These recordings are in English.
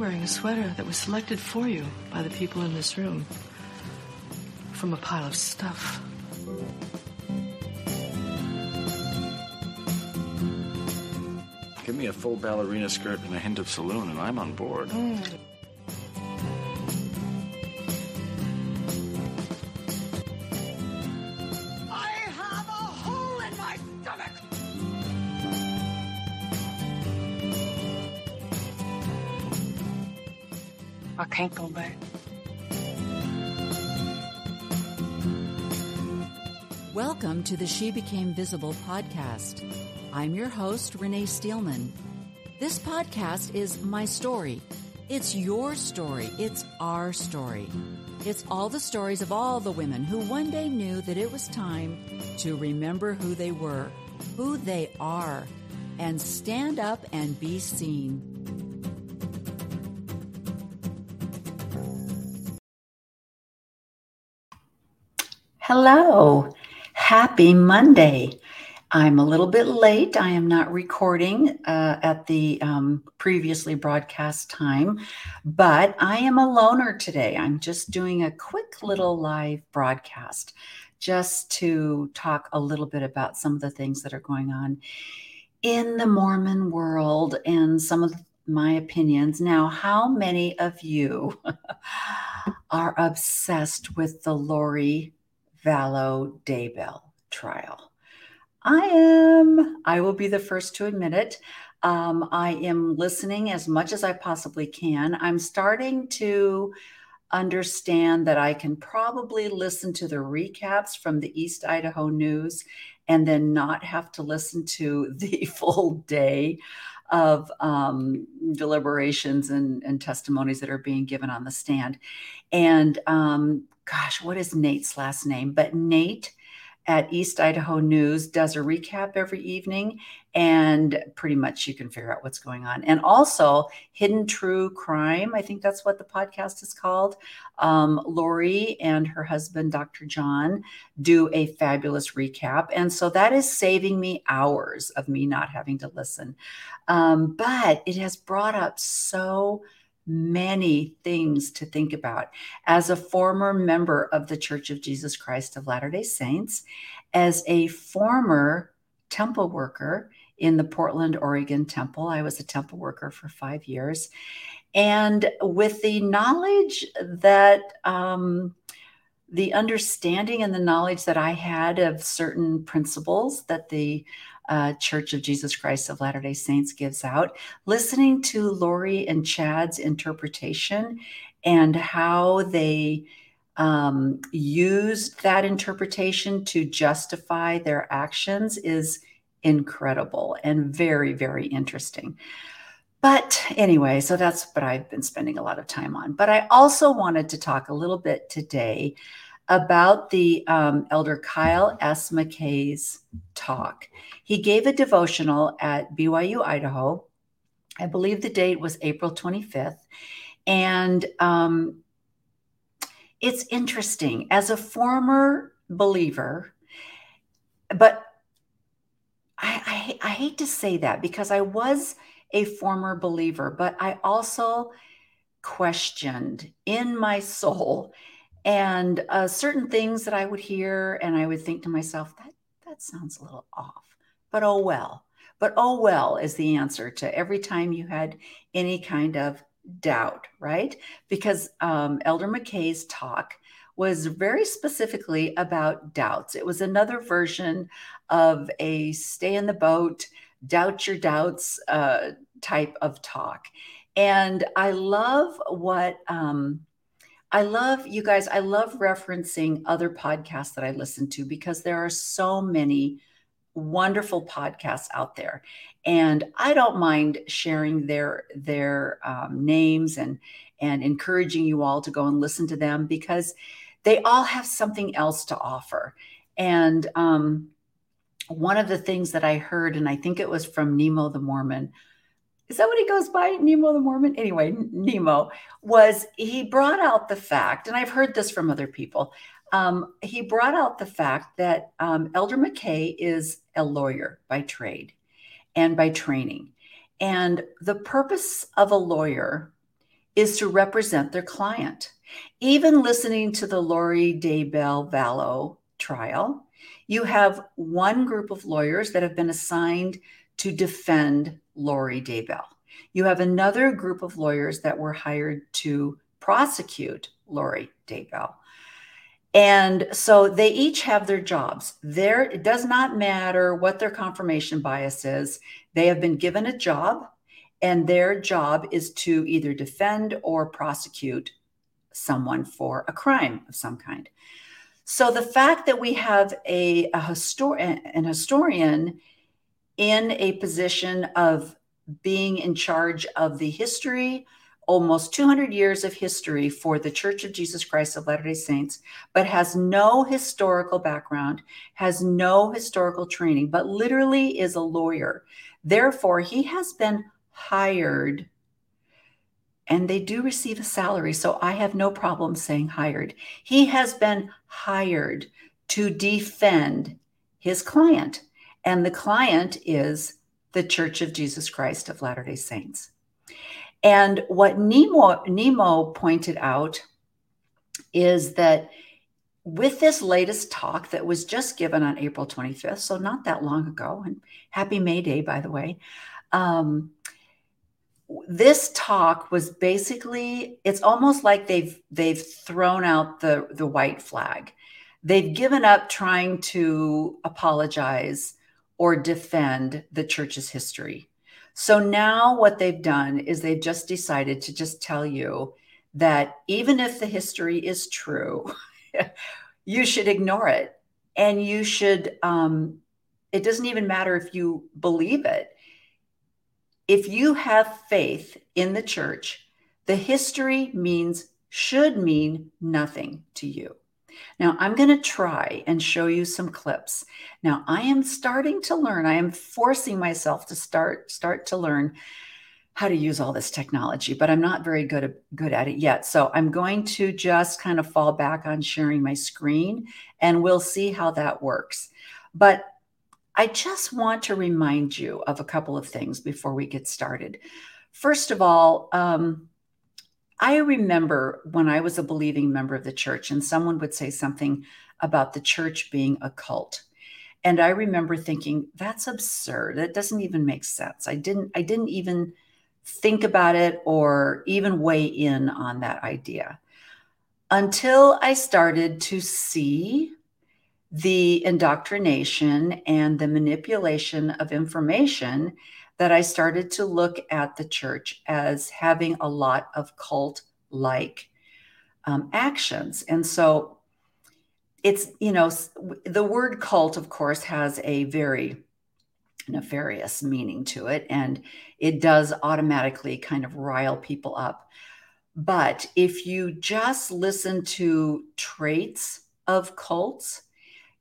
wearing a sweater that was selected for you by the people in this room from a pile of stuff. Give me a full ballerina skirt and a hint of saloon, and I'm on board. Mm. Can't. Welcome to the She Became Visible podcast. I'm your host, Renee Steelman. This podcast is my story. It's your story. It's our story. It's all the stories of all the women who one day knew that it was time to remember who they were, who they are, and stand up and be seen. Hello. Happy Monday. I'm a little bit late. I am not recording uh, at the um, previously broadcast time, but I am a loner today. I'm just doing a quick little live broadcast just to talk a little bit about some of the things that are going on in the Mormon world and some of my opinions. Now, how many of you are obsessed with the Lori Vallow Daybell trial? I am. I will be the first to admit it. Um, I am listening as much as I possibly can. I'm starting to understand that I can probably listen to the recaps from the East Idaho News and then not have to listen to the full day of um, deliberations and, and, testimonies that are being given on the stand. And um, gosh, what is Nate's last name? But Nate at East Idaho News does a recap every evening, and pretty much you can figure out what's going on. And also, Hidden True Crime, I think that's what the podcast is called. Um, Lori and her husband, Dr. John, do a fabulous recap. And so that is saving me hours of me not having to listen. Um, but it has brought up so many things to think about. As a former member of the Church of Jesus Christ of Latter day Saints, as a former temple worker in the Portland, Oregon temple, I was a temple worker for five years. And with the knowledge that, um, the understanding and the knowledge that I had of certain principles that the uh, Church of Jesus Christ of Latter day Saints gives out, listening to Lori and Chad's interpretation and how they um, used that interpretation to justify their actions is incredible and very, very interesting. But anyway, so that's what I've been spending a lot of time on. But I also wanted to talk a little bit today about the um, Elder Kyle S. McKay's talk. He gave a devotional at BYU, Idaho. I believe the date was April 25th. And um, it's interesting. As a former believer, but I, I, I hate to say that because I was a former believer, but I also questioned in my soul and uh, certain things that I would hear, and I would think to myself, that that sounds a little off. But oh well. But oh well is the answer to every time you had any kind of doubt, right? Because um, Elder McKay's talk was very specifically about doubts. It was another version of a stay in the boat, doubt your doubts uh, type of talk. And I love what um, I love you guys. I love referencing other podcasts that I listen to because there are so many wonderful podcasts out there, and I don't mind sharing their their um, names and and encouraging you all to go and listen to them because they all have something else to offer. And um, one of the things that I heard, and I think it was from Nemo the Mormon, is that what he goes by? Nemo the Mormon? Anyway, Nemo was, he brought out the fact, and I've heard this from other people. Um, he brought out the fact that um, Elder McKay is a lawyer by trade and by training. And the purpose of a lawyer is to represent their client. Even listening to the Lori Daybell Vallow trial, you have one group of lawyers that have been assigned to defend Lori Daybell. You have another group of lawyers that were hired to prosecute Lori Daybell. And so they each have their jobs. There, it does not matter what their confirmation bias is. They have been given a job, and their job is to either defend or prosecute someone for a crime of some kind. So the fact that we have a, a histor- an historian in a position of being in charge of the history, almost 200 years of history for the Church of Jesus Christ of Latter day Saints, but has no historical background, has no historical training, but literally is a lawyer. Therefore, he has been hired and they do receive a salary. So I have no problem saying hired. He has been hired to defend his client, and the client is the Church of Jesus Christ of Latter day Saints. And what Nemo, Nemo pointed out is that with this latest talk that was just given on April 25th, so not that long ago, and happy May Day, by the way, um, this talk was basically it's almost like they've they've thrown out the the white flag they've given up trying to apologize or defend the church's history. So now what they've done is they've just decided to just tell you that even if the history is true you should ignore it. And you should um, it doesn't even matter if you believe it. If you have faith in the church, the history means, should mean nothing to you. Now, I'm going to try and show you some clips. Now, I am starting to learn. I am forcing myself to start start to learn how to use all this technology, but I'm not very good at, good at it yet. So, I'm going to just kind of fall back on sharing my screen and we'll see how that works. But I just want to remind you of a couple of things before we get started. First of all, um, I remember when I was a believing member of the church, and someone would say something about the church being a cult. And I remember thinking, that's absurd. That doesn't even make sense. I didn't, I didn't even think about it or even weigh in on that idea until I started to see the indoctrination and the manipulation of information that I started to look at the church as having a lot of cult like um, actions. And so it's, you know, the word cult, of course, has a very nefarious meaning to it, and it does automatically kind of rile people up. But if you just listen to traits of cults,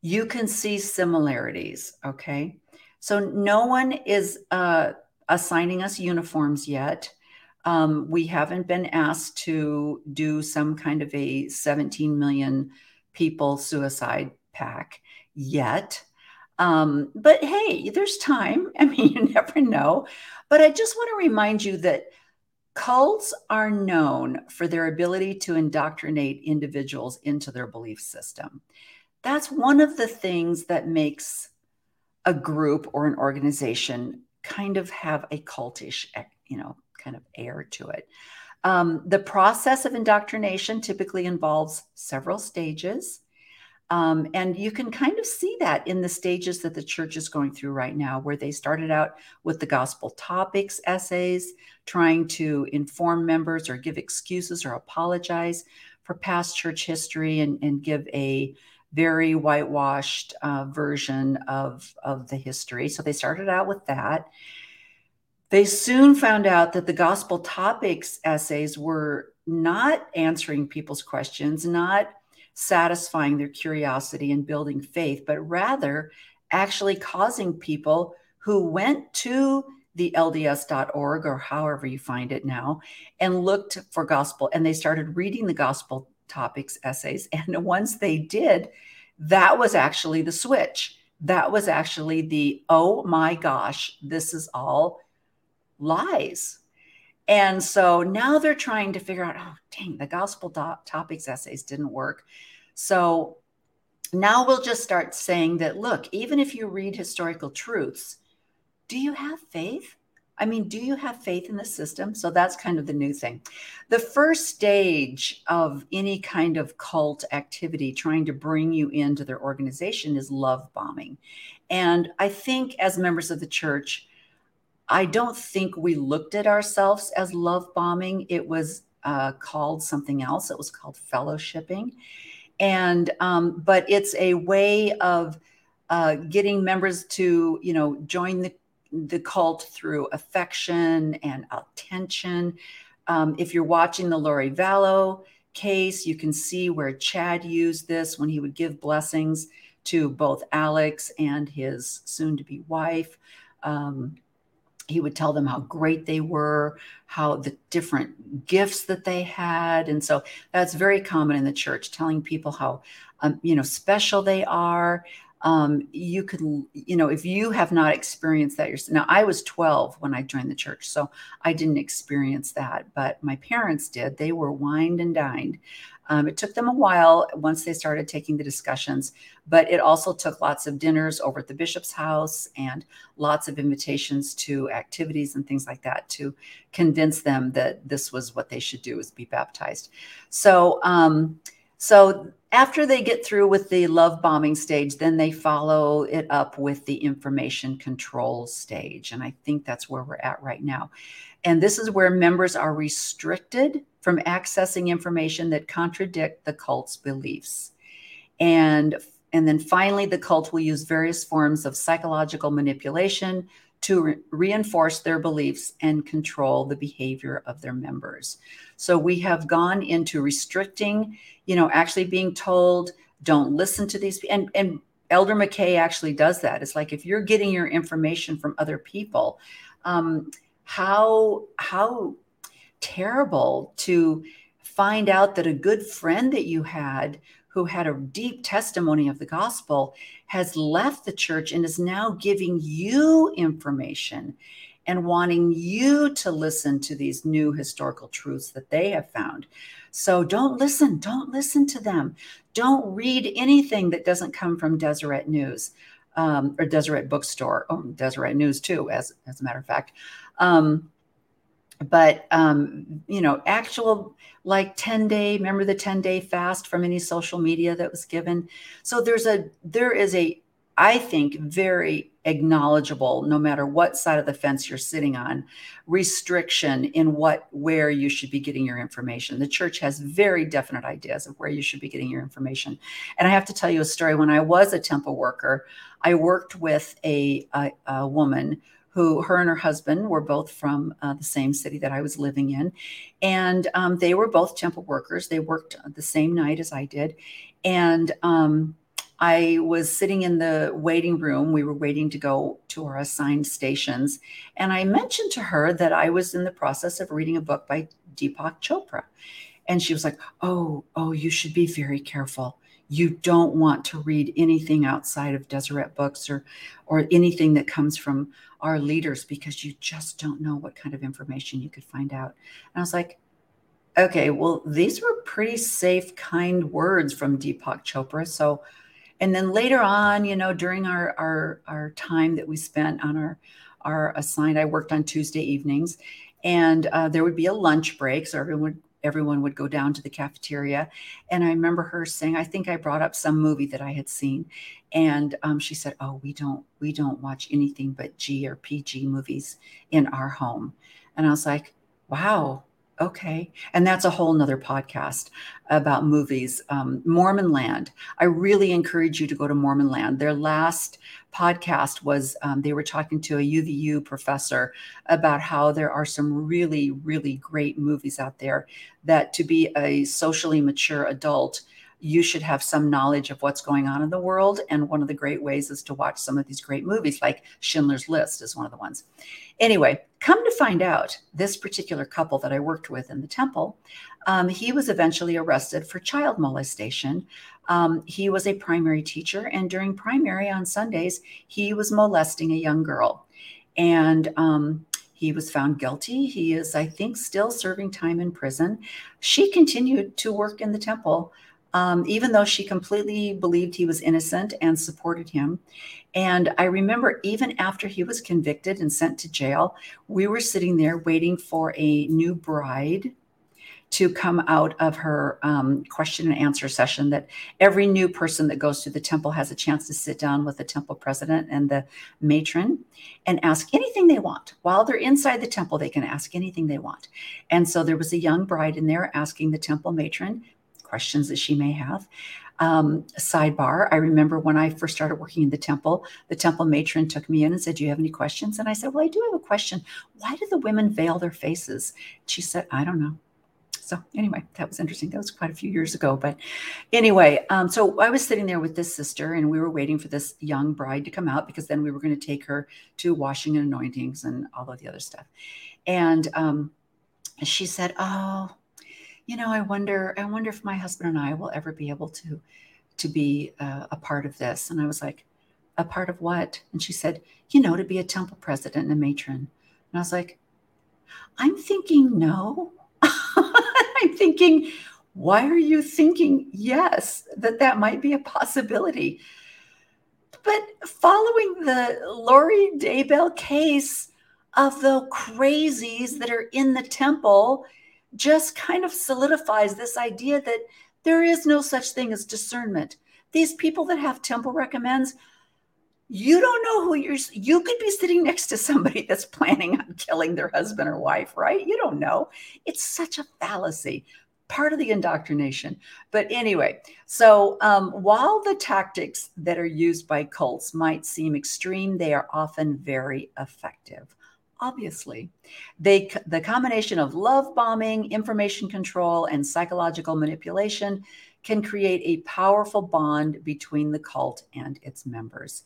you can see similarities. Okay. So no one is uh, assigning us uniforms yet. Um, we haven't been asked to do some kind of a 17 million people suicide pack yet. Um, but hey, there's time. I mean, you never know. But I just want to remind you that cults are known for their ability to indoctrinate individuals into their belief system that's one of the things that makes a group or an organization kind of have a cultish, you know, kind of air to it. Um, the process of indoctrination typically involves several stages. Um, and you can kind of see that in the stages that the church is going through right now, where they started out with the gospel topics essays, trying to inform members or give excuses or apologize for past church history and, and give a very whitewashed uh, version of, of the history. So they started out with that. They soon found out that the gospel topics essays were not answering people's questions, not satisfying their curiosity and building faith, but rather actually causing people who went to the LDS.org or however you find it now and looked for gospel and they started reading the gospel topics essays. And once they did, that was actually the switch. That was actually the, oh my gosh, this is all lies. And so now they're trying to figure out, oh, dang, the gospel do- topics essays didn't work. So now we'll just start saying that, look, even if you read historical truths, do you have faith? I mean, do you have faith in the system? So that's kind of the new thing. The first stage of any kind of cult activity trying to bring you into their organization is love bombing. And I think as members of the church, I don't think we looked at ourselves as love bombing. It was uh, called something else. It was called fellowshipping. And, um, but it's a way of uh, getting members to, you know, join the the cult through affection and attention. Um, if you're watching the Lori Vallow case, you can see where Chad used this when he would give blessings to both Alex and his soon to be wife. Um, he would tell them how great they were, how the different gifts that they had. And so that's very common in the church, telling people how, um, you know, special they are, um, you could, you know, if you have not experienced that yourself. Now, I was 12 when I joined the church, so I didn't experience that, but my parents did. They were wined and dined. Um, it took them a while once they started taking the discussions, but it also took lots of dinners over at the bishop's house and lots of invitations to activities and things like that to convince them that this was what they should do is be baptized. So, um, so after they get through with the love bombing stage, then they follow it up with the information control stage. And I think that's where we're at right now. And this is where members are restricted from accessing information that contradict the cult's beliefs. And, and then finally, the cult will use various forms of psychological manipulation to re- reinforce their beliefs and control the behavior of their members. So we have gone into restricting, you know, actually being told, don't listen to these. And, and Elder McKay actually does that. It's like if you're getting your information from other people, um, how how terrible to find out that a good friend that you had who had a deep testimony of the gospel has left the church and is now giving you information and wanting you to listen to these new historical truths that they have found. So don't listen. Don't listen to them. Don't read anything that doesn't come from Deseret News um, or Deseret Bookstore, or oh, Deseret News too, as, as a matter of fact. Um, but um, you know actual like 10 day remember the 10 day fast from any social media that was given? So there's a there is a i think very acknowledgeable no matter what side of the fence you're sitting on restriction in what where you should be getting your information. The church has very definite ideas of where you should be getting your information. And i have to tell you a story. When i was a temple worker i worked with a, a, a woman who her and her husband were both from uh, the same city that I was living in. And um, they were both temple workers. They worked the same night as I did. And um, I was sitting in the waiting room. We were waiting to go to our assigned stations. And I mentioned to her that I was in the process of reading a book by Deepak Chopra. And she was like, Oh, oh, you should be very careful you don't want to read anything outside of Deseret books or or anything that comes from our leaders because you just don't know what kind of information you could find out. And I was like, okay, well, these were pretty safe, kind words from Deepak Chopra. So, and then later on, you know, during our our our time that we spent on our our assigned, I worked on Tuesday evenings, and uh, there would be a lunch break, so everyone would everyone would go down to the cafeteria. And I remember her saying, I think I brought up some movie that I had seen. And um, she said, Oh, we don't, we don't watch anything but G or PG movies in our home. And I was like, wow, Okay. And that's a whole nother podcast about movies. Um, Mormon Land. I really encourage you to go to Mormon Land. Their last podcast was um, they were talking to a UVU professor about how there are some really, really great movies out there that to be a socially mature adult, you should have some knowledge of what's going on in the world. And one of the great ways is to watch some of these great movies, like Schindler's List is one of the ones. Anyway, come to find out, this particular couple that I worked with in the temple, um, he was eventually arrested for child molestation. Um, he was a primary teacher, and during primary on Sundays, he was molesting a young girl. And um, He was found guilty. He is, I think, still serving time in prison. She continued to work in the temple, um, even though she completely believed he was innocent and supported him. And I remember even after he was convicted and sent to jail, we were sitting there waiting for a new bride to come out of her um, question and answer session that every new person that goes to the temple has a chance to sit down with the temple president and the matron and ask anything they want. While they're inside the temple, they can ask anything they want. And so there was a young bride in there asking the temple matron questions that she may have. Um, sidebar I remember when I first started working in the temple, the temple matron took me in and said, Do you have any questions? And I said, Well, I do have a question. Why do the women veil their faces? She said, I don't know. So anyway, that was interesting. That was quite a few years ago. But anyway, um, so I was sitting there with this sister, and we were waiting for this young bride to come out because then we were going to take her to washing and anointings and all of the other stuff. And um, she said, "Oh, you know, I wonder, I wonder if my husband and I will ever be able to to be uh, a part of this." And I was like, "A part of what?" And she said, "You know, to be a temple president and a matron." And I was like, "I'm thinking no." I'm thinking, why are you thinking yes, that that might be a possibility? But following the Lori Daybell case of the crazies that are in the temple just kind of solidifies this idea that there is no such thing as discernment. These people that have temple recommends, you don't know who you're you could be sitting next to somebody that's planning on killing their husband or wife right? You don't know. It's such a fallacy part of the indoctrination. But anyway so um, while the tactics that are used by cults might seem extreme they are often very effective obviously they the combination of love bombing information control and psychological manipulation can create a powerful bond between the cult and its members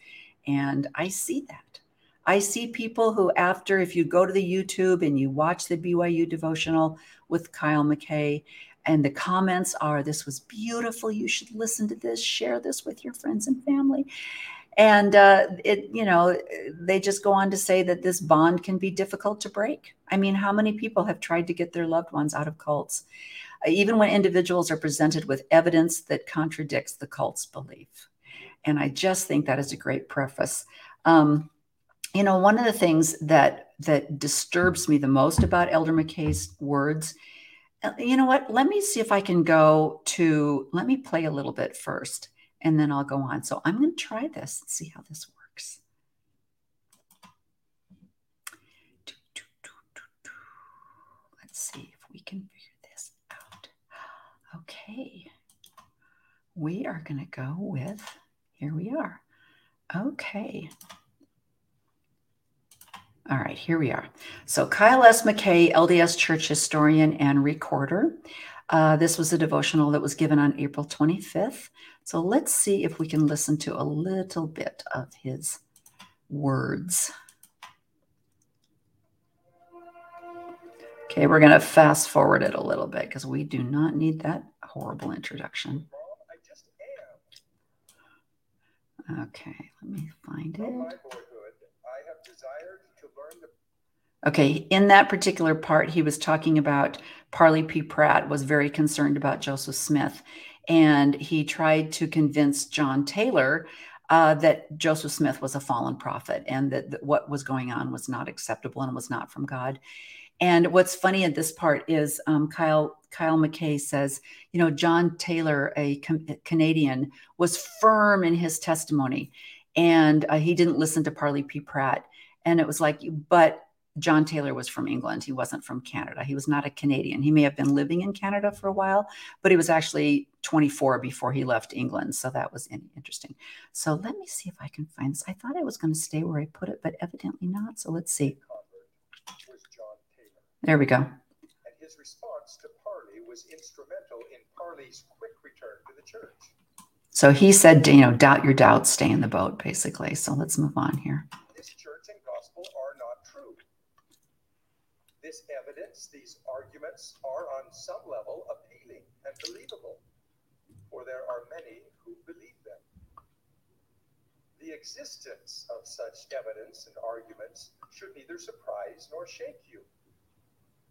and I see that. I see people who, after, if you go to the YouTube and you watch the BYU devotional with Kyle McKay, and the comments are, This was beautiful. You should listen to this, share this with your friends and family. And uh, it, you know, they just go on to say that this bond can be difficult to break. I mean, how many people have tried to get their loved ones out of cults, even when individuals are presented with evidence that contradicts the cult's belief? And I just think that is a great preface. Um, you know, one of the things that that disturbs me the most about Elder McKay's words, uh, you know what? Let me see if I can go to. Let me play a little bit first, and then I'll go on. So I'm going to try this and see how this works. Let's see if we can figure this out. Okay, we are going to go with. Here we are. Okay. All right, here we are. So, Kyle S. McKay, LDS Church historian and recorder. Uh, this was a devotional that was given on April 25th. So, let's see if we can listen to a little bit of his words. Okay, we're going to fast forward it a little bit because we do not need that horrible introduction. Okay, let me find it. Okay, in that particular part, he was talking about Parley P. Pratt was very concerned about Joseph Smith, and he tried to convince John Taylor uh, that Joseph Smith was a fallen prophet and that, that what was going on was not acceptable and was not from God. And what's funny at this part is um, Kyle Kyle McKay says, you know, John Taylor, a Canadian, was firm in his testimony, and uh, he didn't listen to Parley P. Pratt. And it was like, but John Taylor was from England. He wasn't from Canada. He was not a Canadian. He may have been living in Canada for a while, but he was actually 24 before he left England. So that was interesting. So let me see if I can find this. I thought I was going to stay where I put it, but evidently not. So let's see. There we go. And his response to Parley was instrumental in Parley's quick return to the church. So he said, you know, doubt your doubts, stay in the boat, basically. So let's move on here. This church and gospel are not true. This evidence, these arguments are on some level appealing and believable, for there are many who believe them. The existence of such evidence and arguments should neither surprise nor shake you.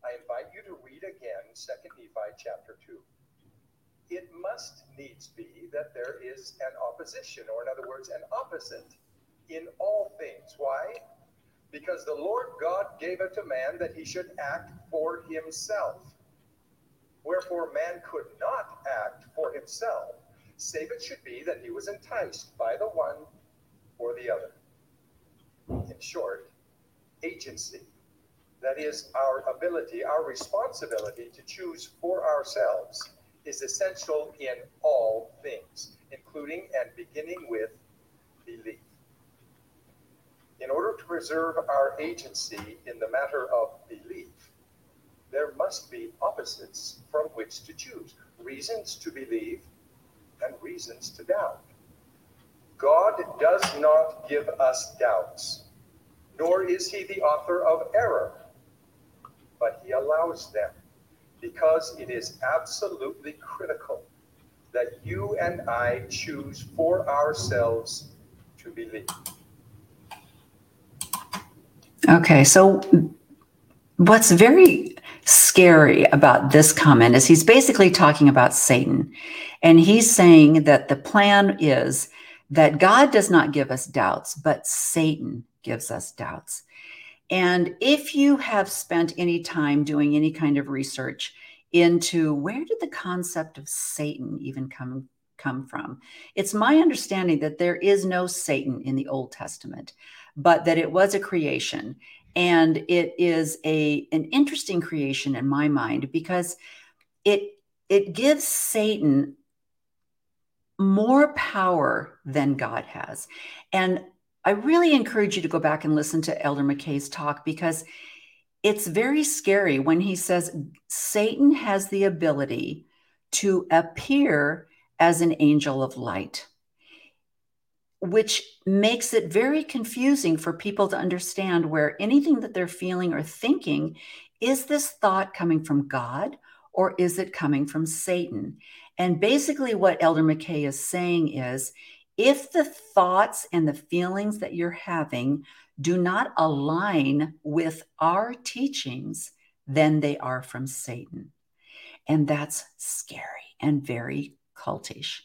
I invite you to read again 2 Nephi chapter 2. It must needs be that there is an opposition, or in other words, an opposite in all things. Why? Because the Lord God gave it to man that he should act for himself. Wherefore, man could not act for himself, save it should be that he was enticed by the one or the other. In short, agency. That is, our ability, our responsibility to choose for ourselves is essential in all things, including and beginning with belief. In order to preserve our agency in the matter of belief, there must be opposites from which to choose reasons to believe and reasons to doubt. God does not give us doubts, nor is he the author of error, but he allows them because it is absolutely critical that you and I choose for ourselves to believe. Okay, so what's very scary about this comment is he's basically talking about Satan. And he's saying that the plan is that God does not give us doubts, but Satan gives us doubts. And if you have spent any time doing any kind of research into where did the concept of Satan even come come from? It's my understanding that there is no Satan in the Old Testament, but that it was a creation. And it is a an interesting creation in my mind because it it gives Satan more power than God has. And I really encourage you to go back and listen to Elder McKay's talk because it's very scary when he says Satan has the ability to appear as an angel of light, which makes it very confusing for people to understand where anything that they're feeling or thinking is this thought coming from God or is it coming from Satan? And basically, what Elder McKay is saying is if the thoughts and the feelings that you're having do not align with our teachings, then they are from Satan. And that's scary and very cultish.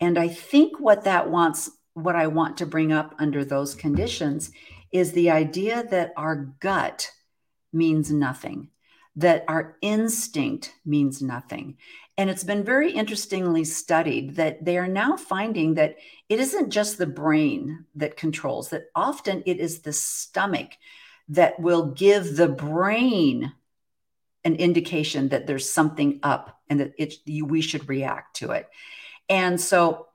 And I think what that wants, what I want to bring up under those conditions is the idea that our gut means nothing, that our instinct means nothing. And it's been very interestingly studied that they are now finding that it isn't just the brain that controls, that often it is the stomach that will give the brain an indication that there's something up and that it, we should react to it. And so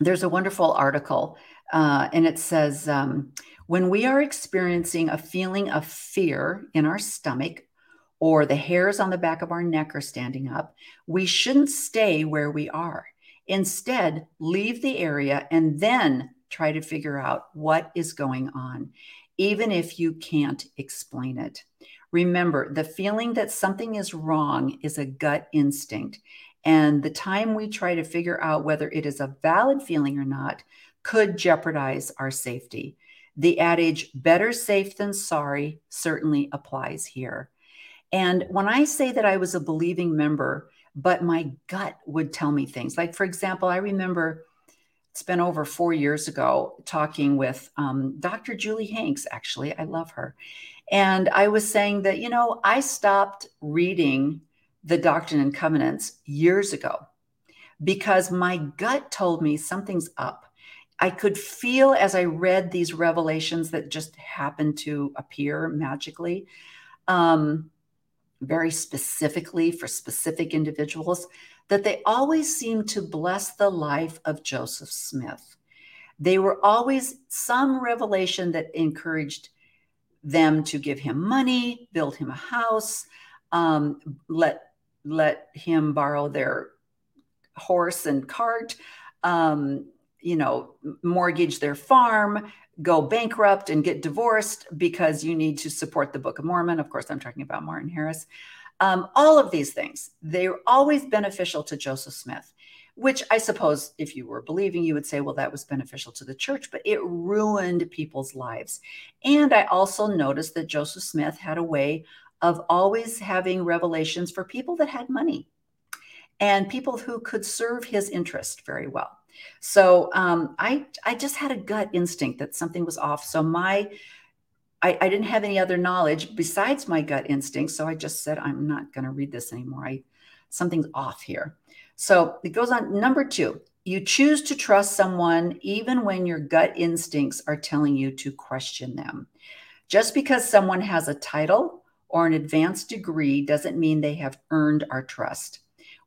there's a wonderful article, uh, and it says um, when we are experiencing a feeling of fear in our stomach, or the hairs on the back of our neck are standing up, we shouldn't stay where we are. Instead, leave the area and then try to figure out what is going on, even if you can't explain it. Remember, the feeling that something is wrong is a gut instinct. And the time we try to figure out whether it is a valid feeling or not could jeopardize our safety. The adage, better safe than sorry, certainly applies here. And when I say that I was a believing member, but my gut would tell me things. Like, for example, I remember it's been over four years ago talking with um, Dr. Julie Hanks, actually. I love her. And I was saying that, you know, I stopped reading the Doctrine and Covenants years ago because my gut told me something's up. I could feel as I read these revelations that just happened to appear magically. Um, very specifically for specific individuals, that they always seemed to bless the life of Joseph Smith. They were always some revelation that encouraged them to give him money, build him a house, um, let let him borrow their horse and cart, um, you know, mortgage their farm, go bankrupt and get divorced because you need to support the Book of Mormon. Of course, I'm talking about Martin Harris. Um, all of these things, they're always beneficial to Joseph Smith. which I suppose if you were believing, you would say, well, that was beneficial to the church, but it ruined people's lives. And I also noticed that Joseph Smith had a way of always having revelations for people that had money and people who could serve his interest very well. So um, I I just had a gut instinct that something was off. So my I, I didn't have any other knowledge besides my gut instinct. So I just said, I'm not going to read this anymore. I something's off here. So it goes on. Number two, you choose to trust someone even when your gut instincts are telling you to question them. Just because someone has a title or an advanced degree doesn't mean they have earned our trust.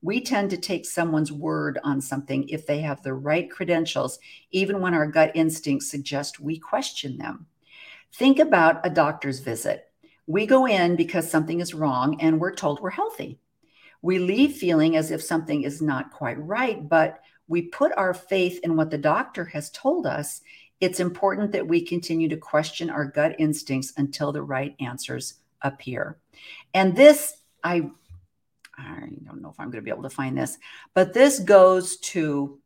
We tend to take someone's word on something if they have the right credentials, even when our gut instincts suggest we question them. Think about a doctor's visit. We go in because something is wrong and we're told we're healthy. We leave feeling as if something is not quite right, but we put our faith in what the doctor has told us. It's important that we continue to question our gut instincts until the right answers appear. And this, I, I don't know if I'm going to be able to find this, but this goes to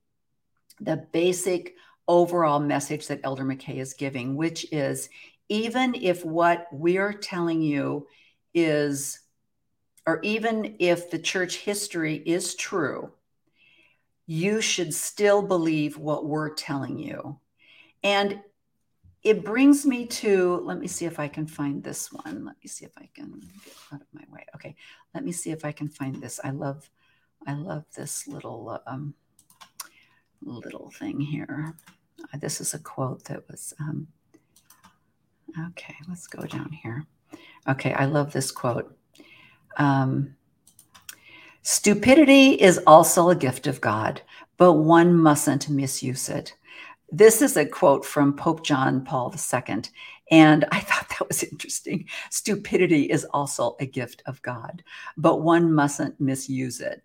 the basic overall message that Elder McKay is giving, which is even if what we're telling you is, or even if the church history is true, you should still believe what we're telling you. And it brings me to, let me see if I can find this one. Let me see if I can get out of my way. Okay. Let me see if I can find this. I love, I love this little, um, little thing here. Uh, this is a quote that was, um, Okay, let's go down here. Okay, I love this quote. Um, Stupidity is also a gift of God, but one mustn't misuse it. This is a quote from Pope John Paul II, and I thought that was interesting. Stupidity is also a gift of God, but one mustn't misuse it.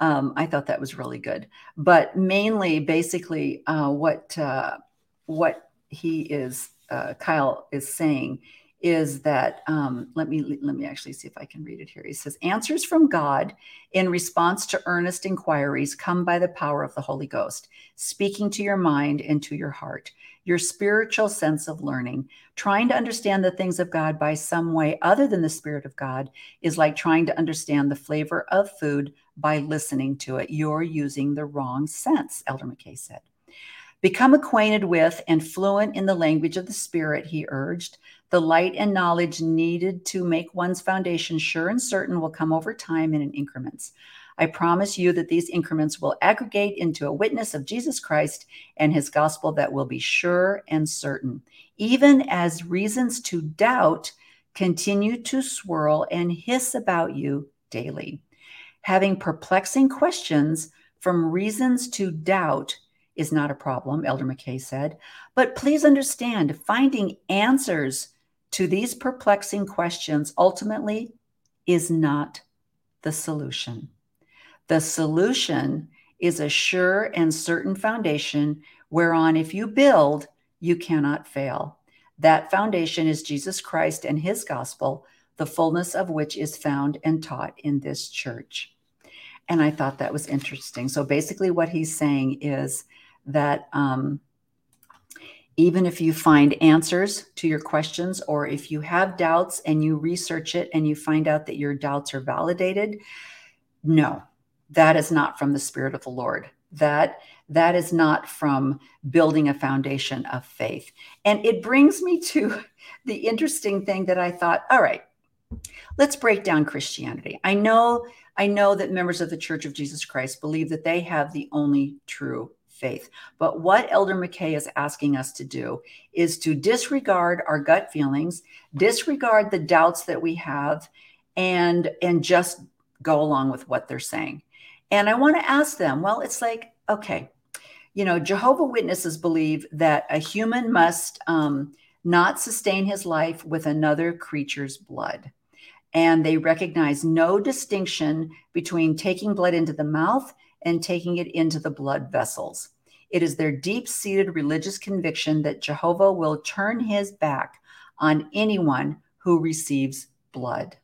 Um, I thought that was really good. But mainly, basically, uh, what uh, what he is uh, Kyle is saying is that um, let me let me actually see if I can read it here. He says, "Answers from God in response to earnest inquiries come by the power of the Holy Ghost, speaking to your mind and to your heart, your spiritual sense of learning. Trying to understand the things of God by some way other than the Spirit of God is like trying to understand the flavor of food by listening to it. You're using the wrong sense," Elder McKay said. Become acquainted with and fluent in the language of the Spirit, he urged. The light and knowledge needed to make one's foundation sure and certain will come over time and in increments. I promise you that these increments will aggregate into a witness of Jesus Christ and his gospel that will be sure and certain, even as reasons to doubt continue to swirl and hiss about you daily. Having perplexing questions from reasons to doubt is not a problem, Elder McKay said. But please understand, finding answers to these perplexing questions ultimately is not the solution. The solution is a sure and certain foundation whereon, if you build, you cannot fail. That foundation is Jesus Christ and his gospel, the fullness of which is found and taught in this church. And I thought that was interesting. So basically, what he's saying is that um, even if you find answers to your questions or if you have doubts and you research it and you find out that your doubts are validated, no, that is not from the Spirit of the Lord. That that is not from building a foundation of faith. And it brings me to the interesting thing that I thought, all right, let's break down Christianity. I know I know that members of the Church of Jesus Christ believe that they have the only true faith. But what Elder McKay is asking us to do is to disregard our gut feelings, disregard the doubts that we have, and and just go along with what they're saying. And I want to ask them, well, it's like, okay, you know, Jehovah Witnesses believe that a human must um, not sustain his life with another creature's blood. And they recognize no distinction between taking blood into the mouth and taking it into the blood vessels. It is their deep seated religious conviction that Jehovah will turn his back on anyone who receives blood.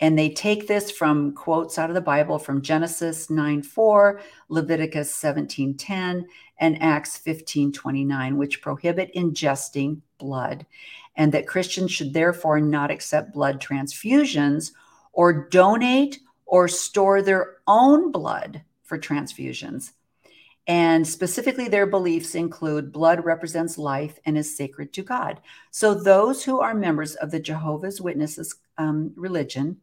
And they take this from quotes out of the Bible from Genesis 9 4, Leviticus 17 10, and Acts 15 29, which prohibit ingesting blood, and that Christians should therefore not accept blood transfusions or donate or store their own blood for transfusions. And specifically, their beliefs include blood represents life and is sacred to God. So, those who are members of the Jehovah's Witnesses um, religion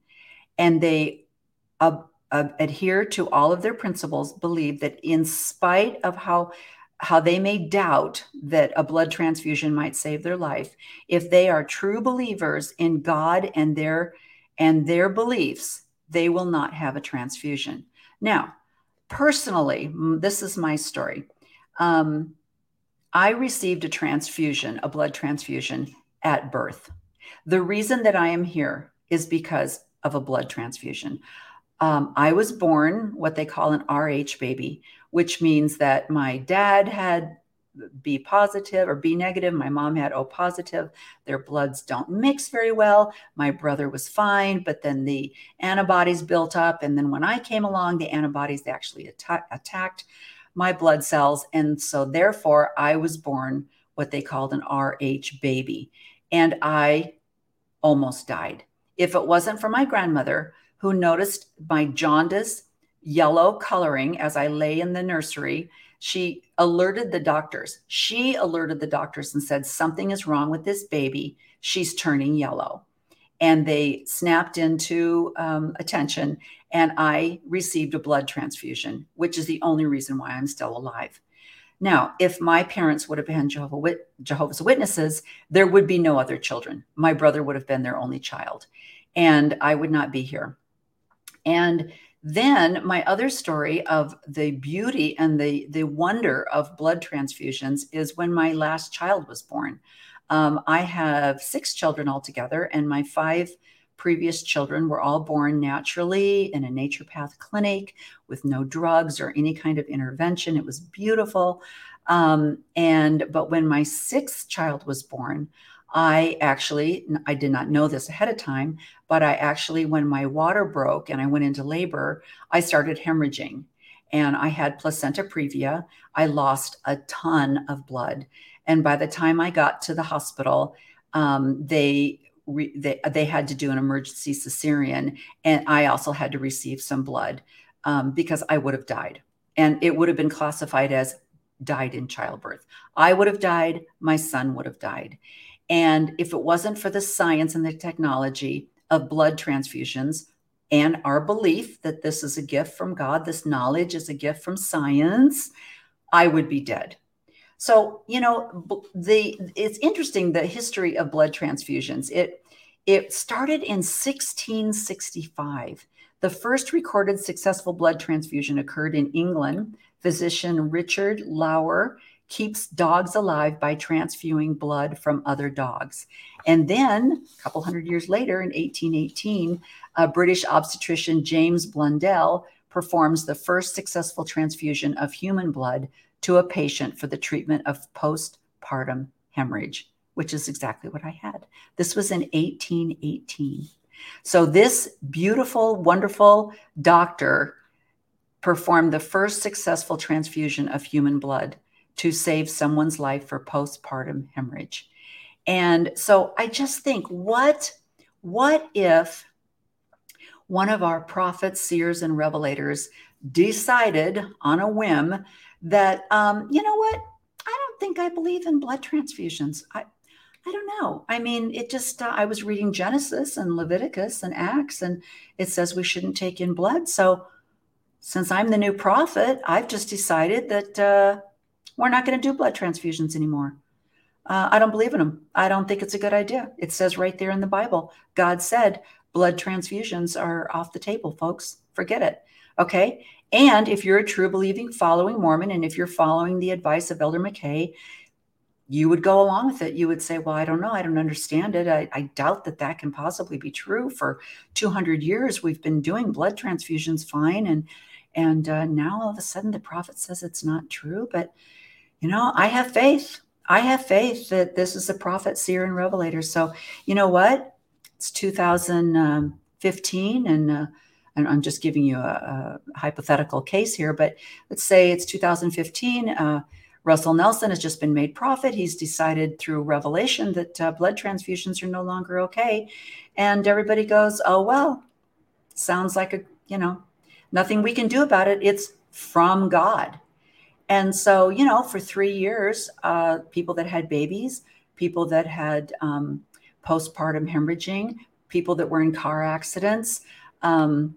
and they adhere to all of their principles, believe that in spite of how how they may doubt that a blood transfusion might save their life, if they are true believers in God and their and their beliefs, they will not have a transfusion. Now, personally, this is my story. Um, I received a transfusion, a blood transfusion at birth. The reason that I am here is because of a blood transfusion. Um, I was born what they call an RH baby, which means that my dad had B positive or B negative. My mom had O positive. Their bloods don't mix very well. My brother was fine, but then the antibodies built up. And then when I came along, the antibodies actually atta- attacked my blood cells. And so, therefore, I was born what they called an RH baby. And I almost died. If it wasn't for my grandmother, who noticed my jaundice, yellow coloring as I lay in the nursery, she alerted the doctors. She alerted the doctors and said, Something is wrong with this baby. She's turning yellow. And they snapped into um, attention, and I received a blood transfusion, which is the only reason why I'm still alive. Now, if my parents would have been Jehovah Jehovah's Witnesses, there would be no other children. My brother would have been their only child, and I would not be here. And then my other story of the beauty and the the wonder of blood transfusions is when my last child was born. Um, I have six children altogether, and my five previous children were all born naturally in a naturopath clinic with no drugs or any kind of intervention. It was beautiful. Um, and but when my sixth child was born, I actually, I did not know this ahead of time, but I actually, when my water broke and I went into labor, I started hemorrhaging and I had placenta previa. I lost a ton of blood. And by the time I got to the hospital, um, they, re, they, they had to do an emergency cesarean. And I also had to receive some blood um, because I would have died. And it would have been classified as died in childbirth. I would have died, my son would have died. And if it wasn't for the science and the technology of blood transfusions and our belief that this is a gift from God, this knowledge is a gift from science, I would be dead. So, you know, the it's interesting the history of blood transfusions. It it started in 1665. The first recorded successful blood transfusion occurred in England. Physician Richard Lower keeps dogs alive by transfusing blood from other dogs. And then a couple hundred years later, in 1818, a British obstetrician James Blundell performs the first successful transfusion of human blood to a patient for the treatment of postpartum hemorrhage, which is exactly what I had. This was in 1818. So, this beautiful, wonderful doctor performed the first successful transfusion of human blood to save someone's life for postpartum hemorrhage. And so I just think what what if one of our prophets, seers, and revelators decided on a whim that um, you know what? I don't think I believe in blood transfusions. I I don't know. I mean, it just, uh, I was reading Genesis and Leviticus and Acts, and it says we shouldn't take in blood. So, since I'm the new prophet, I've just decided that uh, we're not going to do blood transfusions anymore. Uh, I don't believe in them. I don't think it's a good idea. It says right there in the Bible, God said blood transfusions are off the table, folks. Forget it. Okay. And if you're a true believing following Mormon, and if you're following the advice of Elder McKay, you would go along with it. You would say, Well, I don't know. I don't understand it. I, I doubt that that can possibly be true. For 200 years, we've been doing blood transfusions fine. And, and uh, now all of a sudden the prophet says it's not true. But you know, I have faith. I have faith that this is a prophet, seer, and revelator. So, you know what? It's 2015. 2015 and uh, and I'm just giving you a, a, hypothetical case here, but let's say it's 2015. Uh, Russell Nelson has just been made prophet. He's decided through revelation that uh, blood transfusions are no longer okay. And everybody goes, oh, well, sounds like a, you know, nothing we can do about it. It's from God. And so, you know, for three years, uh, people that had babies, people that had um, postpartum hemorrhaging, people that were in car accidents, um,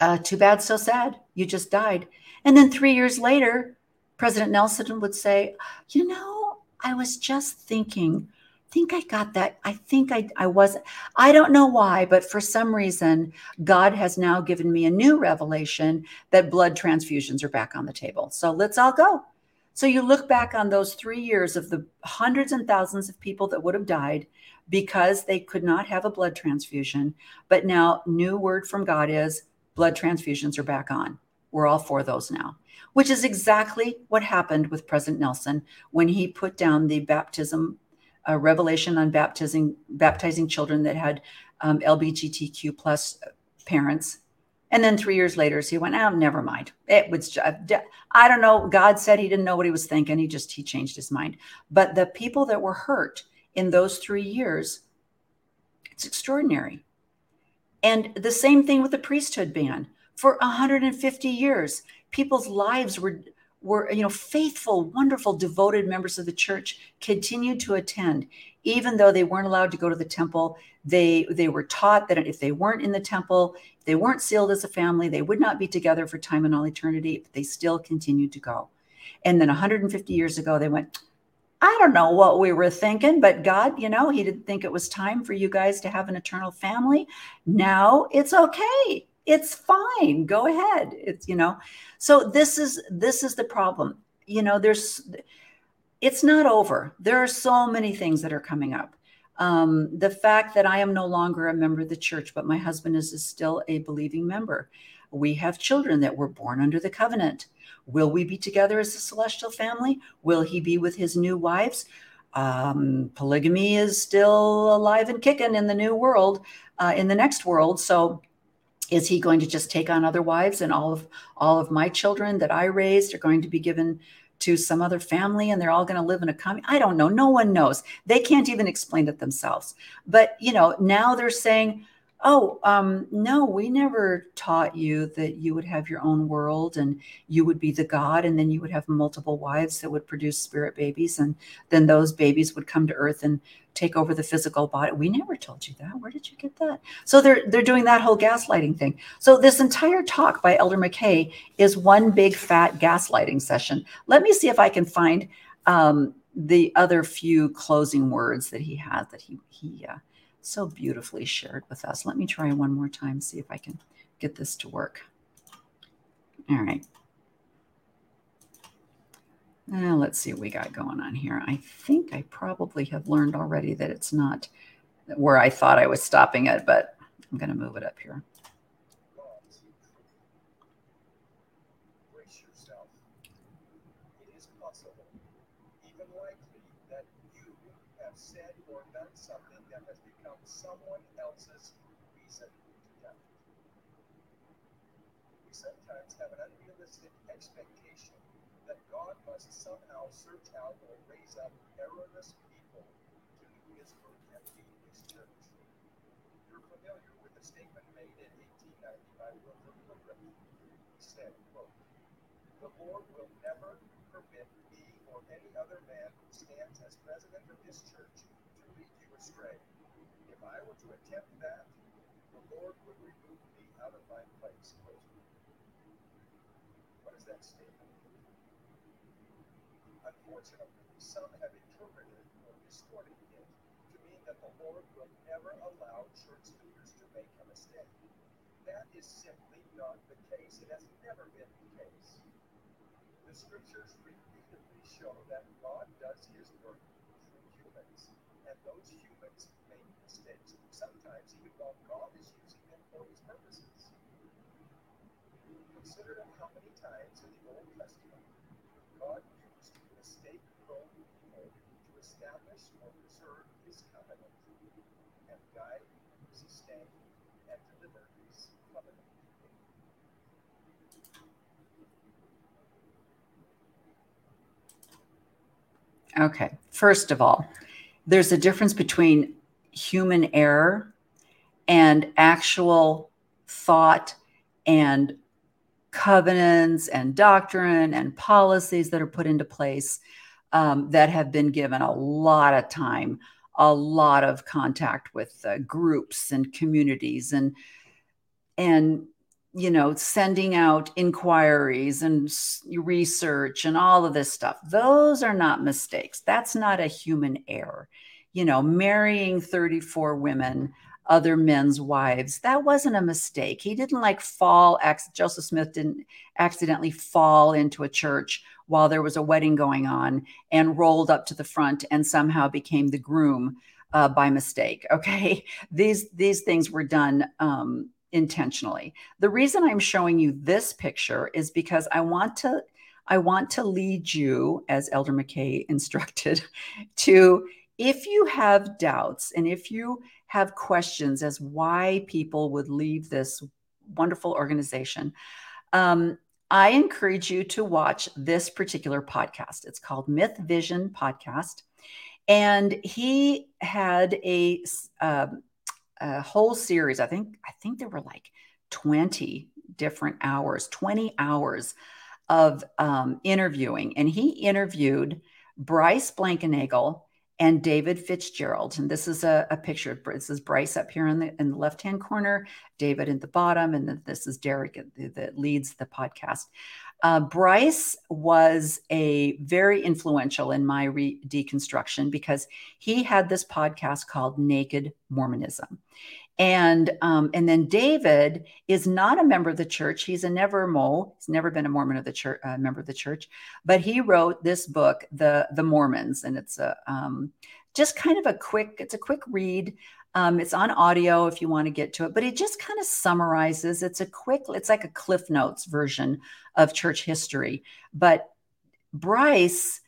uh, too bad, so sad. You just died. And then three years later, President Nelson would say, You know, I was just thinking, think I got that. I think I, I wasn't, I don't know why, but for some reason, God has now given me a new revelation that blood transfusions are back on the table. So let's all go. So you look back on those three years of the hundreds and thousands of people that would have died because they could not have a blood transfusion. But now, new word from God is blood transfusions are back on. We're all for those now, which is exactly what happened with President Nelson when he put down the baptism uh, revelation on baptizing baptizing children that had um, LGBTQ plus parents. And then three years later, so he went, oh, never mind. It was, just, I don't know. God said he didn't know what he was thinking. He just, he changed his mind. But the people that were hurt in those three years, it's extraordinary. And the same thing with the priesthood ban. For 150 years, people's lives were were you know faithful wonderful devoted members of the church continued to attend even though they weren't allowed to go to the temple they they were taught that if they weren't in the temple they weren't sealed as a family they would not be together for time and all eternity but they still continued to go and then 150 years ago they went I don't know what we were thinking, but God, you know, He didn't think it was time for you guys to have an eternal family. Now it's okay. It's fine. Go ahead. It's, you know, so this is this is the problem. You know, there's it's not over. There are so many things that are coming up. Um, the fact that I am no longer a member of the church, but my husband is, is still a believing member. We have children that were born under the covenant. Will we be together as a celestial family? Will he be with his new wives? Um, polygamy is still alive and kicking in the new world, uh, in the next world. So, is he going to just take on other wives, and all of all of my children that I raised are going to be given to some other family, and they're all going to live in a commune? I don't know. No one knows. They can't even explain it themselves. But you know, now they're saying Oh, um, no, we never taught you that you would have your own world and you would be the God, and then you would have multiple wives that would produce spirit babies, and then those babies would come to earth and take over the physical body. We never told you that. Where did you get that? So they're they're doing that whole gaslighting thing. So this entire talk by Elder McKay is one big fat gaslighting session. Let me see if I can find um, the other few closing words that he has that he he uh, so beautifully shared with us. Let me try one more time, see if I can get this to work. All right. Now let's see what we got going on here. I think I probably have learned already that it's not where I thought I was stopping it, but I'm going to move it up here. Someone else's reason to doubt. We sometimes have an unrealistic expectation that God must somehow search out or raise up errorless people to do his work and lead his church. You're familiar with the statement made in 1890 by Wilford Woodruff. He said, quote, The Lord will never permit me or any other man who stands as president of this church astray. If I were to attempt that, the Lord would remove me out of my place. What is that statement? Unfortunately, some have interpreted or distorted it to mean that the Lord will never allow church leaders to make a mistake. That is simply not the case. It has never been the case. The scriptures repeatedly show that God does his work and those humans make mistakes. Sometimes even while God is using them for his purposes. Consider how many times in the Old Testament God used mistake-prone people to establish or preserve his covenant and guide, sustain, and deliver Okay. First of all, there's a difference between human error and actual thought and covenants and doctrine and policies that are put into place um, that have been given a lot of time, a lot of contact with uh, groups and communities and and you know sending out inquiries and research and all of this stuff. Those are not mistakes. That's not a human error. You know marrying 34 women other men's wives that wasn't a mistake. He didn't like fall joseph smith didn't accidentally fall into a church while there was a wedding going on and rolled up to the front and somehow became the groom uh, by mistake okay? These these things were done um, intentionally. The reason I'm showing you this picture is because I want to I want to lead you as Elder McKay instructed to if you have doubts and if you have questions as why people would leave this wonderful organization, um, I encourage you to watch this particular podcast. It's called Myth Vision Podcast. And he had a, um, a whole series. I think I think there were like 20 different hours, 20 hours of um, interviewing, and he interviewed Bryce Blankenagel and David Fitzgerald. And this is a, a picture. Of this is Bryce up here in the in the left hand corner, David in the bottom, and this is Derek that leads the podcast. Uh, Bryce was a very influential in my re- deconstruction because he had this podcast called Naked Mormonism. And um, and then David is not a member of the church. He's a never mo. He's never been a Mormon of the church, uh, member of the church. But he wrote this book, the the Mormons, and it's a um, just kind of a quick. It's a quick read. Um, it's on audio if you want to get to it, but it just kind of summarizes. It's a quick. It's like a Cliff Notes version of church history. But Bryce,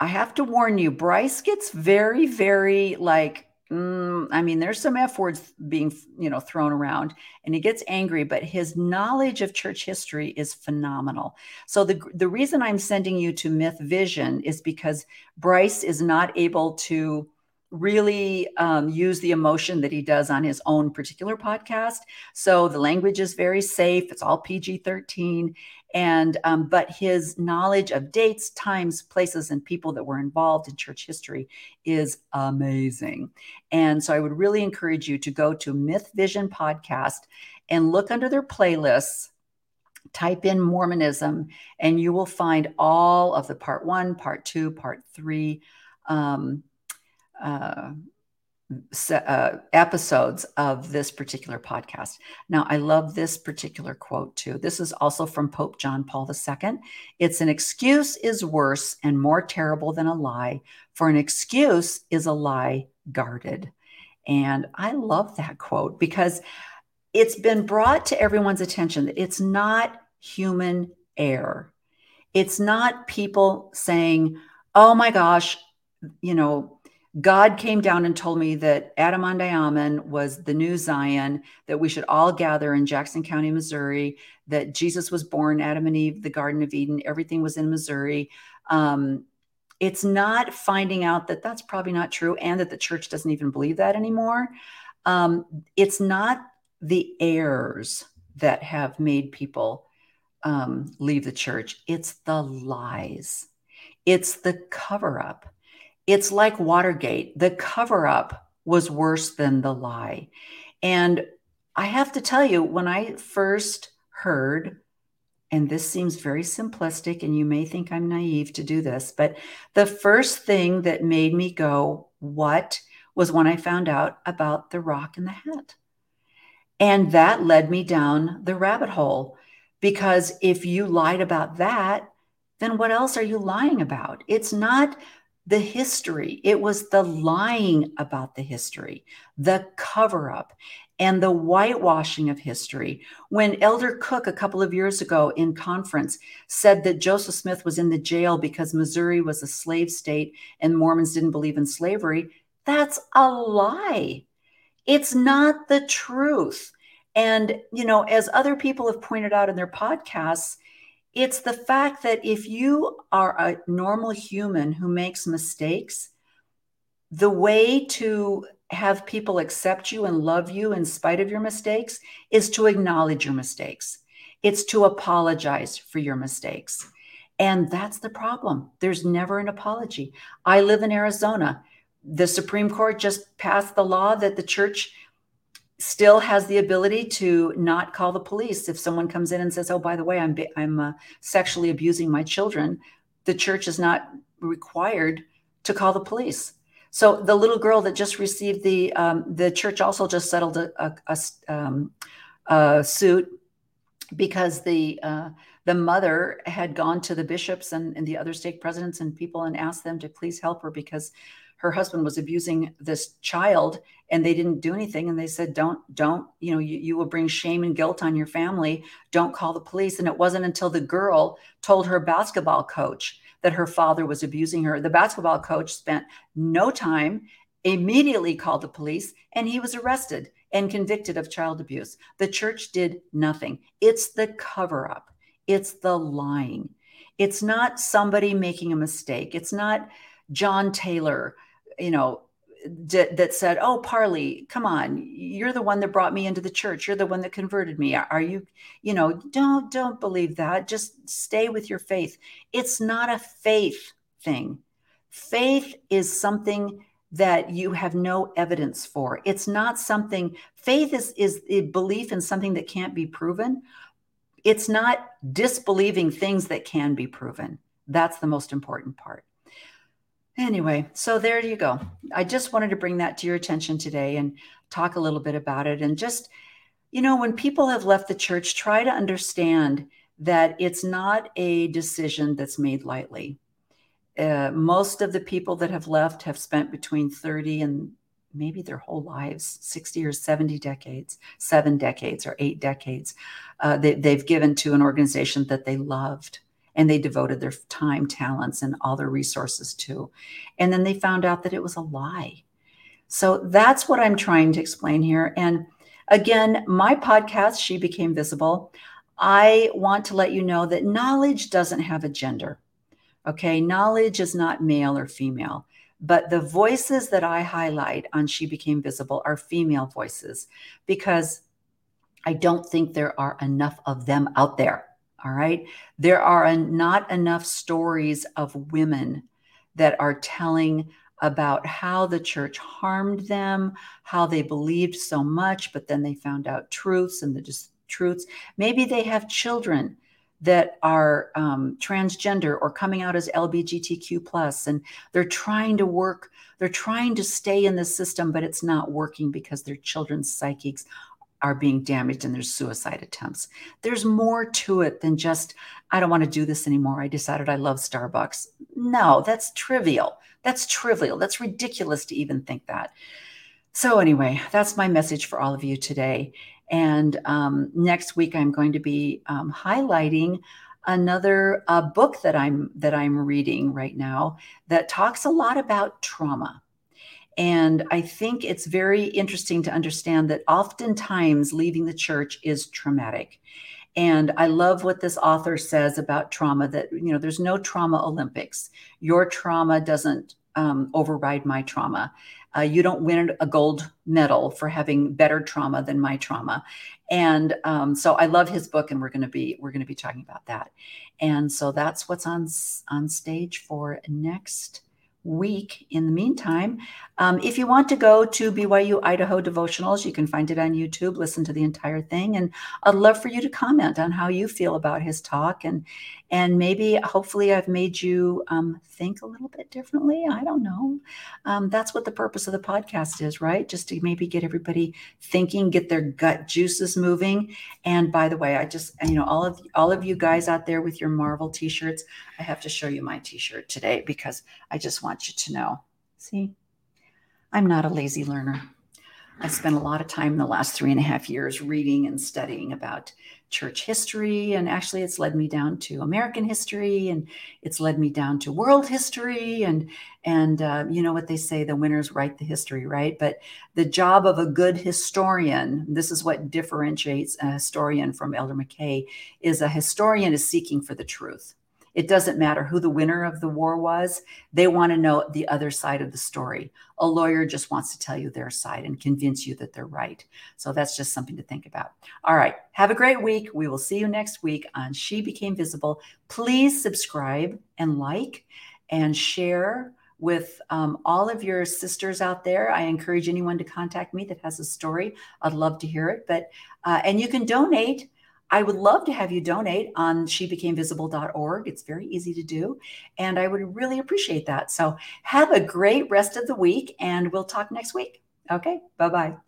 I have to warn you, Bryce gets very, very like Mm, I mean, there's some F words being, you know, thrown around, and he gets angry. But his knowledge of church history is phenomenal. So the the reason I'm sending you to Myth Vision is because Bryce is not able to really um, use the emotion that he does on his own particular podcast. So the language is very safe. It's all PG 13. And, um, but his knowledge of dates, times, places, and people that were involved in church history is amazing. And so I would really encourage you to go to Myth Vision Podcast and look under their playlists type in Mormonism, and you will find all of the part one, part two, part three um, uh, uh, episodes of this particular podcast. Now, I love this particular quote too. This is also from Pope John Paul II. It's an excuse is worse and more terrible than a lie, for an excuse is a lie guarded. And I love that quote because it's been brought to everyone's attention that it's not human error. It's not people saying, oh my gosh, you know, God came down and told me that Adam-ondi-Ahman was the new Zion, that we should all gather in Jackson County, Missouri, that Jesus was born, Adam and Eve, the Garden of Eden, everything was in Missouri. Um, it's not finding out that that's probably not true and that the church doesn't even believe that anymore. Um, it's not the errors that have made people um, leave the church, it's the lies, it's the cover up it's like Watergate. The cover up was worse than the lie. And I have to tell you, when I first heard, and this seems very simplistic, and you may think I'm naive to do this, but the first thing that made me go, What? was when I found out about the rock and the hat. And that led me down the rabbit hole. Because if you lied about that, then what else are you lying about? It's not the history. It was the lying about the history, the cover up, and the whitewashing of history. When Elder Cook, a couple of years ago in conference, said that Joseph Smith was in the jail because Missouri was a slave state and Mormons didn't believe in slavery, that's a lie. It's not the truth. And, you know, as other people have pointed out in their podcasts, it's the fact that if you are a normal human who makes mistakes, the way to have people accept you and love you in spite of your mistakes is to acknowledge your mistakes. It's to apologize for your mistakes. And that's the problem. There's never an apology. I live in Arizona. The Supreme Court just passed the law that the church still has the ability to not call the police if someone comes in and says, "Oh, by the way, I'm I'm uh, sexually abusing my children." The church is not required to call the police. So the little girl that just received the um, the church also just settled a, a, a, um, a suit because the uh, the mother had gone to the bishops and, and the other stake presidents and people and asked them to please help her because her husband was abusing this child and they didn't do anything. And they said don't don't you know you, you will bring shame and guilt on your family. Don't call the police. And it wasn't until the girl told her basketball coach that her father was abusing her. The basketball coach spent no time immediately called the police and he was arrested and convicted of child abuse. The church did nothing. It's the cover up. It's the lying. It's not somebody making a mistake. It's not john taylor you know, d- that said, "Oh, Parley, come on, you're the one that brought me into the church. You're the one that converted me. Are you, you know, don't don't believe that. Just stay with your faith. It's not a faith thing. Faith is something that you have no evidence for. It's not something faith is is a belief in something that can't be proven. It's not disbelieving things that can be proven. That's the most important part. Anyway, so there you go. I just wanted to bring that to your attention today and talk a little bit about it. And just, you know, when people have left the church, try to understand that it's not a decision that's made lightly. Uh, most of the people that have left have spent between 30 and maybe their whole lives 60 or 70 decades seven decades or eight decades uh, they, they've given to an organization that they loved and they devoted their time, talents, and all their resources to. And then they found out that it was a lie. So that's what I'm trying to explain here. And again, my podcast, She Became Visible, I want to let you know that knowledge doesn't have a gender. Okay, knowledge is not male or female, but the voices that I highlight on She Became Visible are female voices because I don't think there are enough of them out there. All right. There are not enough stories of women that are telling about how the church harmed them, how they believed so much, but then they found out truths and the just truths. Maybe they have children that are um, transgender or coming out as LGBTQ plus, and they're trying to work. They're trying to stay in the system, but it's not working because their children's psychics are being damaged and there's suicide attempts. There's more to it than just, I don't want to do this anymore. I decided I love Starbucks. No, that's trivial. That's trivial. That's ridiculous to even think that. So, anyway, that's my message for all of you today. And um, next week, I'm going to be um, highlighting another uh, book that I'm that I'm reading right now that talks a lot about trauma and I think it's very interesting to understand that oftentimes leaving the church is traumatic. And I love what this author says about trauma that, you know, there's no trauma Olympics. Your trauma doesn't um, override my trauma. Uh, you don't win a gold medal for having better trauma than my trauma. And um, so I love his book, and we're going to be we're going to be talking about that. And so that's what's on on stage for next week in the meantime. Um, if you want to go to BYU Idaho devotionals, you can find it on YouTube, listen to the entire thing. And I'd love for you to comment on how you feel about his talk and and maybe hopefully I've made you um, think a little bit differently. I don't know. Um, that's what the purpose of the podcast is, right? Just to maybe get everybody thinking, get their gut juices moving. And by the way, I just you know all of all of you guys out there with your Marvel t-shirts, I have to show you my t-shirt today because I just want you to know. See, I'm not a lazy learner. I spent a lot of time in the last three and a half years reading and studying about church history. And actually, it's led me down to American history and it's led me down to world history. And, and uh, you know what they say the winners write the history, right? But the job of a good historian, this is what differentiates a historian from Elder McKay, is a historian is seeking for the truth. It doesn't matter who the winner of the war was. They want to know the other side of the story. A lawyer just wants to tell you their side and convince you that they're right. So that's just something to think about. All right. Have a great week. We will see you next week on She Became Visible. Please subscribe and like and share with um, all of your sisters out there. I encourage anyone to contact me that has a story. I'd love to hear it. But uh, and you can donate I would love to have you donate on shebecamevisible.org. It's very easy to do. And I would really appreciate that. So have a great rest of the week and we'll talk next week. Okay. Bye bye.